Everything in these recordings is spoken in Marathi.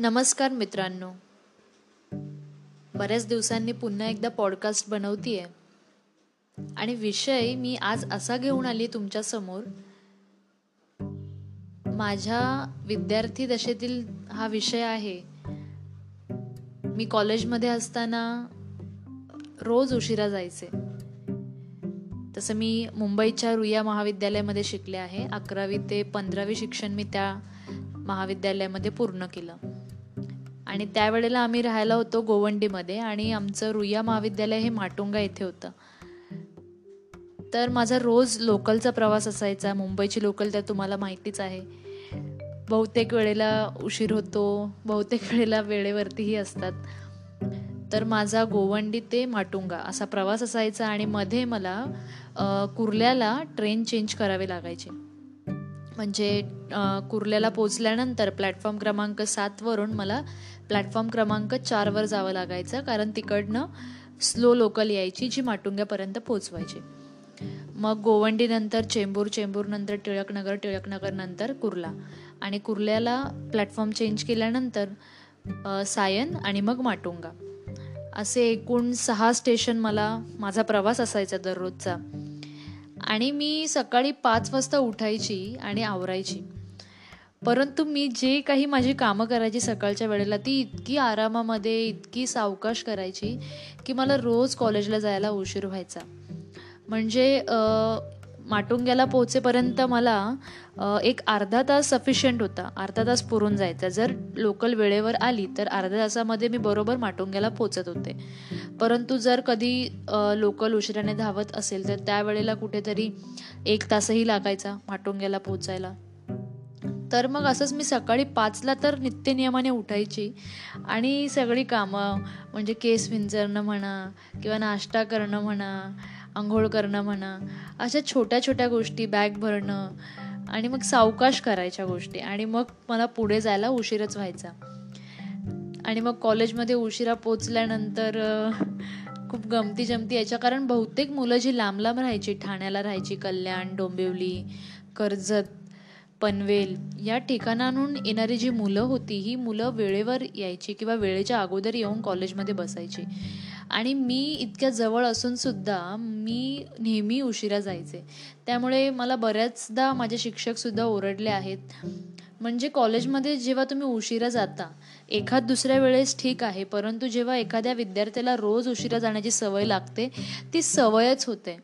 नमस्कार मित्रांनो. बऱ्याच दिवसांनी पुन्हा एकदा पॉडकास्ट बनवतीये. आणि विषय मी आज असा घेऊन आली तुमच्यासमोर माझ्या विद्यार्थी दशेतील हा विषय आहे. मी कॉलेजमध्ये असताना रोज उशिरा जायचे. तसं मी मुंबईच्या रुया महाविद्यालयामध्ये शिकले आहे. अकरावी ते पंधरावी शिक्षण मी त्या महाविद्यालयामध्ये पूर्ण केलं. आणि त्यावेळेला आम्ही राहायला होतो गोवंडीमध्ये आणि आमचं रुया महाविद्यालय हे माटुंगा येथे होतं. तर माझा रोज लोकलचा प्रवास असायचा. मुंबईची लोकल तर तुम्हाला माहितीच आहे. बहुतेक वेळेला उशीर होतो बहुतेक वेळेला वेळेवरतीही असतात. तर माझा गोवंडी ते माटुंगा असा प्रवास असायचा आणि मध्ये मला कुर्ल्याला ट्रेन चेंज करावे लागायचे. म्हणजे कुर्ल्याला पोचल्यानंतर प्लॅटफॉर्म क्रमांक सातवरून मला प्लॅटफॉर्म क्रमांक चारवर जावं लागायचं कारण तिकडनं स्लो लोकल यायची जी माटुंग्यापर्यंत पोचवायची. मग गोवंडीनंतर चेंबूर चेंबूरनंतर टिळकनगर टिळकनगरनंतर कुर्ला. आणि कुर्ल्याला प्लॅटफॉर्म चेंज केल्यानंतर सायन आणि मग माटुंगा. असे एकूण सहा स्टेशन मला माझा प्रवास असायचा दररोजचा. आणि मी सकाळी पाच वाजता उठायची आणि आवरायची. परंतु मी जे काही माझी कामं करायची सकाळच्या वेळेला ती इतकी आरामामध्ये इतकी सावकाश करायची की मला रोज कॉलेजला जायला उशीर व्हायचा. म्हणजे माटुंग्याला पोहोचेपर्यंत मला एक अर्धा तास सफिशियंट होता. अर्धा तास पुरून जायचा. जर लोकल वेळेवर आली तर अर्ध्या तासामध्ये मी बरोबर माटुंग्याला पोचत होते. परंतु जर कधी लोकल उशिराने धावत असेल तर त्यावेळेला कुठेतरी एक तासही लागायचा माटुंग्याला पोचायला तर मग असंच मी सकाळी पाचला तर नित्यनियमाने उठायची. आणि सगळी कामं म्हणजे केस विंचरणं म्हणा किंवा नाश्ता करणं म्हणा आंघोळ करणं म्हणा अशा छोट्या छोट्या गोष्टी बॅग भरणं आणि मग सावकाश करायच्या गोष्टी. आणि मग मला पुढे जायला उशीरच व्हायचा. आणि मग कॉलेजमध्ये उशिरा पोचल्यानंतर खूप गमती जमती यायच्या कारण बहुतेक मुलं जी लांब लांब राहायची ठाण्याला राहायची कल्याण डोंबिवली कर्जत पनवेल या ठिकाणाहून येणारी जी मुलं होती ही मुलं वेळेवर यायची किंवा वेळेच्या अगोदर येऊन कॉलेजमध्ये बसायची. आणि मी इतक्या जवळ असून सुद्धा मी नेहमी उशिरा जायचे. त्यामुळे मला बऱ्याचदा माझे शिक्षकसुद्धा ओरडले आहेत. म्हणजे कॉलेजमध्ये जेव्हा तुम्ही उशिरा जाता एखाद दुसऱ्या वेळेस ठीक आहे परंतु जेव्हा एखाद्या विद्यार्थ्याला रोज उशिरा जाण्याची सवय लागते ती सवयच होते.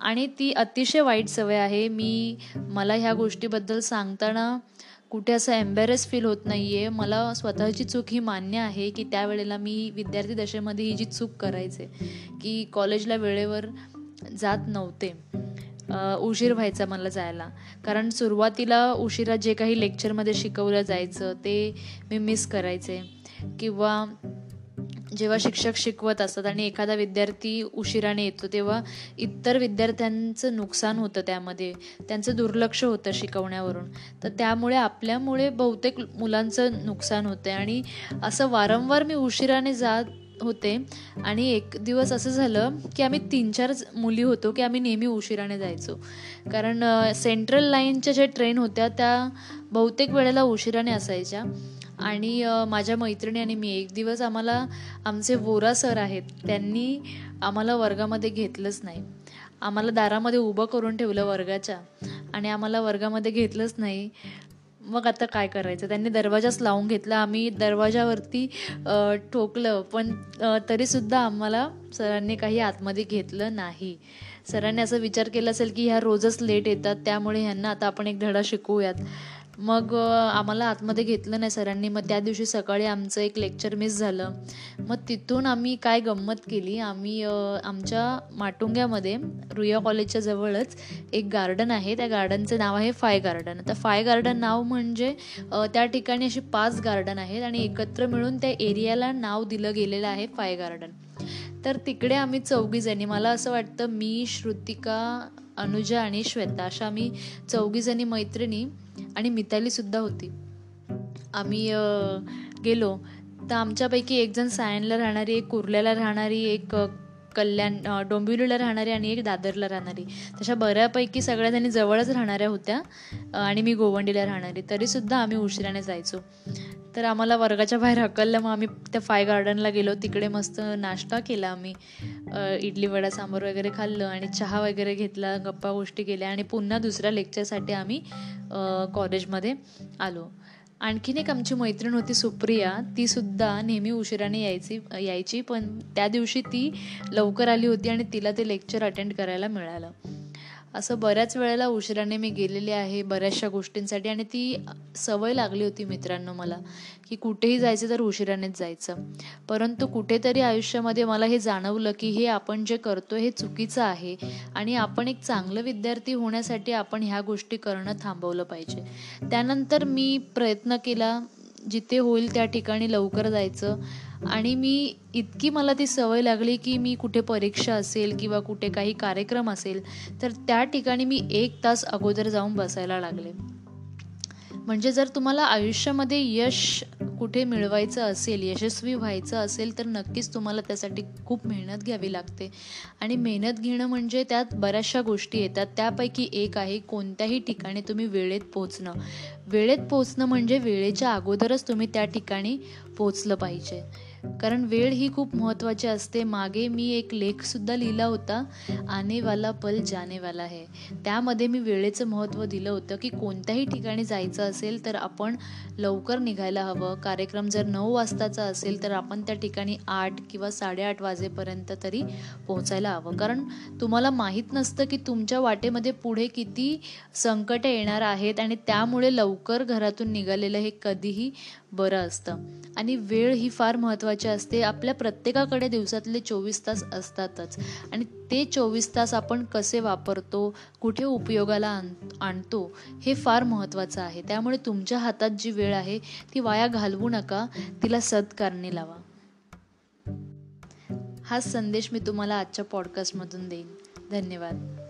आणि ती अतिशय वाईट सवय आहे. मी मला ह्या गोष्टीबद्दल सांगताना कुठे असं एम्बॅरेस फील होत नाही आहे मला स्वतःची चूक ही मान्य आहे की त्यावेळेला मी विद्यार्थी दशेमध्ये ही जी चूक करायचे की कॉलेजला वेळेवर जात नव्हते. उशीर व्हायचा मला जायला. कारण सुरुवातीला उशिरा जे काही लेक्चरमध्ये शिकवलं जायचं ते मी मिस करायचे. किंवा जेव्हा शिक्षक शिकवत असतात आणि एखादा विद्यार्थी उशिराने येतो तेव्हा इतर विद्यार्थ्यांचं नुकसान होतं त्यामध्ये. त्यांचं दुर्लक्ष होतं शिकवण्यावरून. तर त्यामुळे आपल्यामुळे बहुतेक मुलांचं नुकसान होतं आणि असं वारंवार मी उशिराने जात होते आणि एक दिवस असं झालं की आम्ही तीन चार मुली होतो की आम्ही नेहमी उशिराने जायचो. कारण सेंट्रल लाईनच्या ज्या ट्रेन होत्या त्या बहुतेक वेळेला उशिराने असायच्या. आणि माझ्या मैत्रिणी आणि मी एक दिवस आम्हाला आमचे वोरा सर आहेत त्यांनी आम्हाला वर्गामध्ये घेतलंच नाही. आम्हाला दारामध्ये उभं करून ठेवलं वर्गाच्या आणि आम्हाला वर्गामध्ये घेतलंच नाही. मग आता काय करायचं? त्यांनी दरवाजाच लावून घेतला. आम्ही दरवाजावरती ठोकलं पण तरीसुद्धा आम्हाला सरांनी काही आतमध्ये घेतलं नाही. सरांनी असं विचार केला असेल की ह्या रोजच लेट येतात त्यामुळे ह्यांना आता आपण एक धडा शिकवूयात. मग आम्हाला आतमध्ये घेतलं नाही सरांनी. मग त्या दिवशी सकाळी आमचं एक लेक्चर मिस झालं. मग तिथून आम्ही काय गंमत केली आम्ही आमच्या माटुंग्यामध्ये रुया कॉलेजच्या जवळच एक गार्डन आहे. त्या गार्डनचं नाव आहे फाय गार्डन तर फाय गार्डन नाव म्हणजे त्या ठिकाणी अशी पाच गार्डन आहेत आणि एकत्र मिळून त्या एरियाला नाव दिलं गेलेलं आहे फाय गार्डन तर तिकडे आम्ही चौघीजणी मला असं वाटतं मी श्रुतिका अनुजा आणि श्वेता अशा आम्ही चौघीजणी मैत्रिणी आणि मितालीसुद्धा होती. आम्ही गेलो. तर आमच्यापैकी एक जण सायनला राहणारी एक कुर्ल्याला राहणारी एक कल्याण डोंबिवलीला राहणारी आणि एक दादरला राहणारी. तशा बऱ्यापैकी सगळ्या त्यांनी जवळच राहणाऱ्या होत्या. आणि मी गोवंडीला राहणारी. तरीसुद्धा आम्ही उशिराने जायचो. तर आम्हाला वर्गाच्या बाहेर हकललं. मग आम्ही त्या फाय गार्डनला गेलो. तिकडे मस्त नाश्ता केला आम्ही. इडली वडा सांबार वगैरे खाल्लं आणि चहा वगैरे घेतला गप्पा गोष्टी केल्या आणि पुन्हा दुसऱ्या लेक्चरसाठी आम्ही कॉलेजमध्ये आलो. आणखीन एक आमची मैत्रीण होती सुप्रिया. ती सुद्धा नेहमी उशिराने यायची यायची. पण त्या दिवशी ती लवकर आली होती आणि तिला ते लेक्चर अटेंड करायला मिळालं. असं बऱ्याच वेळेला उशिराने मी गेलेले आहे बऱ्याचशा गोष्टींसाठी आणि ती सवय लागली होती मित्रांनो मला की कुठेही जायचं तर उशिरानेच जायचं. परंतु कुठेतरी आयुष्यामध्ये मला हे जाणवलं की हे आपण जे करतो हे चुकीचं आहे आणि आपण एक चांगलं विद्यार्थी होण्यासाठी आपण ह्या गोष्टी करणं थांबवलं पाहिजे. त्यानंतर मी प्रयत्न केला जिथे होईल त्या ठिकाणी लवकर जायचं. आणि मी इतकी मला ती सवय लागली की मी कुठे परीक्षा असेल किंवा कुठे काही कार्यक्रम असेल तर त्या ठिकाणी मी एक तास अगोदर जाऊन बसायला लागले. म्हणजे जर तुम्हाला आयुष्यामध्ये यश कुठे मिळवायचं असेल यशस्वी व्हायचं असेल तर नक्कीच तुम्हाला त्यासाठी खूप मेहनत घ्यावी लागते. आणि मेहनत घेणं म्हणजे त्यात बऱ्याचशा गोष्टी येतात. त्यापैकी एक आहे कोणत्याही ठिकाणी तुम्ही वेळेत पोचणं वेळेत पोचणं म्हणजे वेळेच्या अगोदरच तुम्ही त्या ठिकाणी पोचलं पाहिजे. कारण वेळ ही खूप महत्त्वाची असते. मागे मी एक लेखसुद्धा लिहिला होता आनेवाला पल जानेवाला आहे त्यामध्ये मी वेळेचं महत्त्व दिलं होतं की कोणत्याही ठिकाणी जायचं असेल तर आपण लवकर निघायला हवं. कार्यक्रम जर नऊ वाजताचा असेल तर आपण त्या ठिकाणी आठ किंवा साडेआठ वाजेपर्यंत तरी पोहोचायला हवं. कारण तुम्हाला माहीत नसतं की तुमच्या वाटेमध्ये पुढे किती संकटे येणार आहेत आणि त्यामुळे लवकर घरातून निघालेलं हे कधीही बरं असतं. आणि वेळ ही फार महत्त्वाची असते. आपल्या प्रत्येकाकडे दिवसातले चोवीस तास असतातच. आणि ते चोवीस तास आपण कसे वापरतो कुठे उपयोगाला आण आणतो हे फार महत्त्वाचं आहे. त्यामुळे तुमच्या हातात जी वेळ आहे ती वाया घालवू नका. तिला सत्कारणी लावा. हाच संदेश मी तुम्हाला आजच्या पॉडकास्टमधून देईन. धन्यवाद.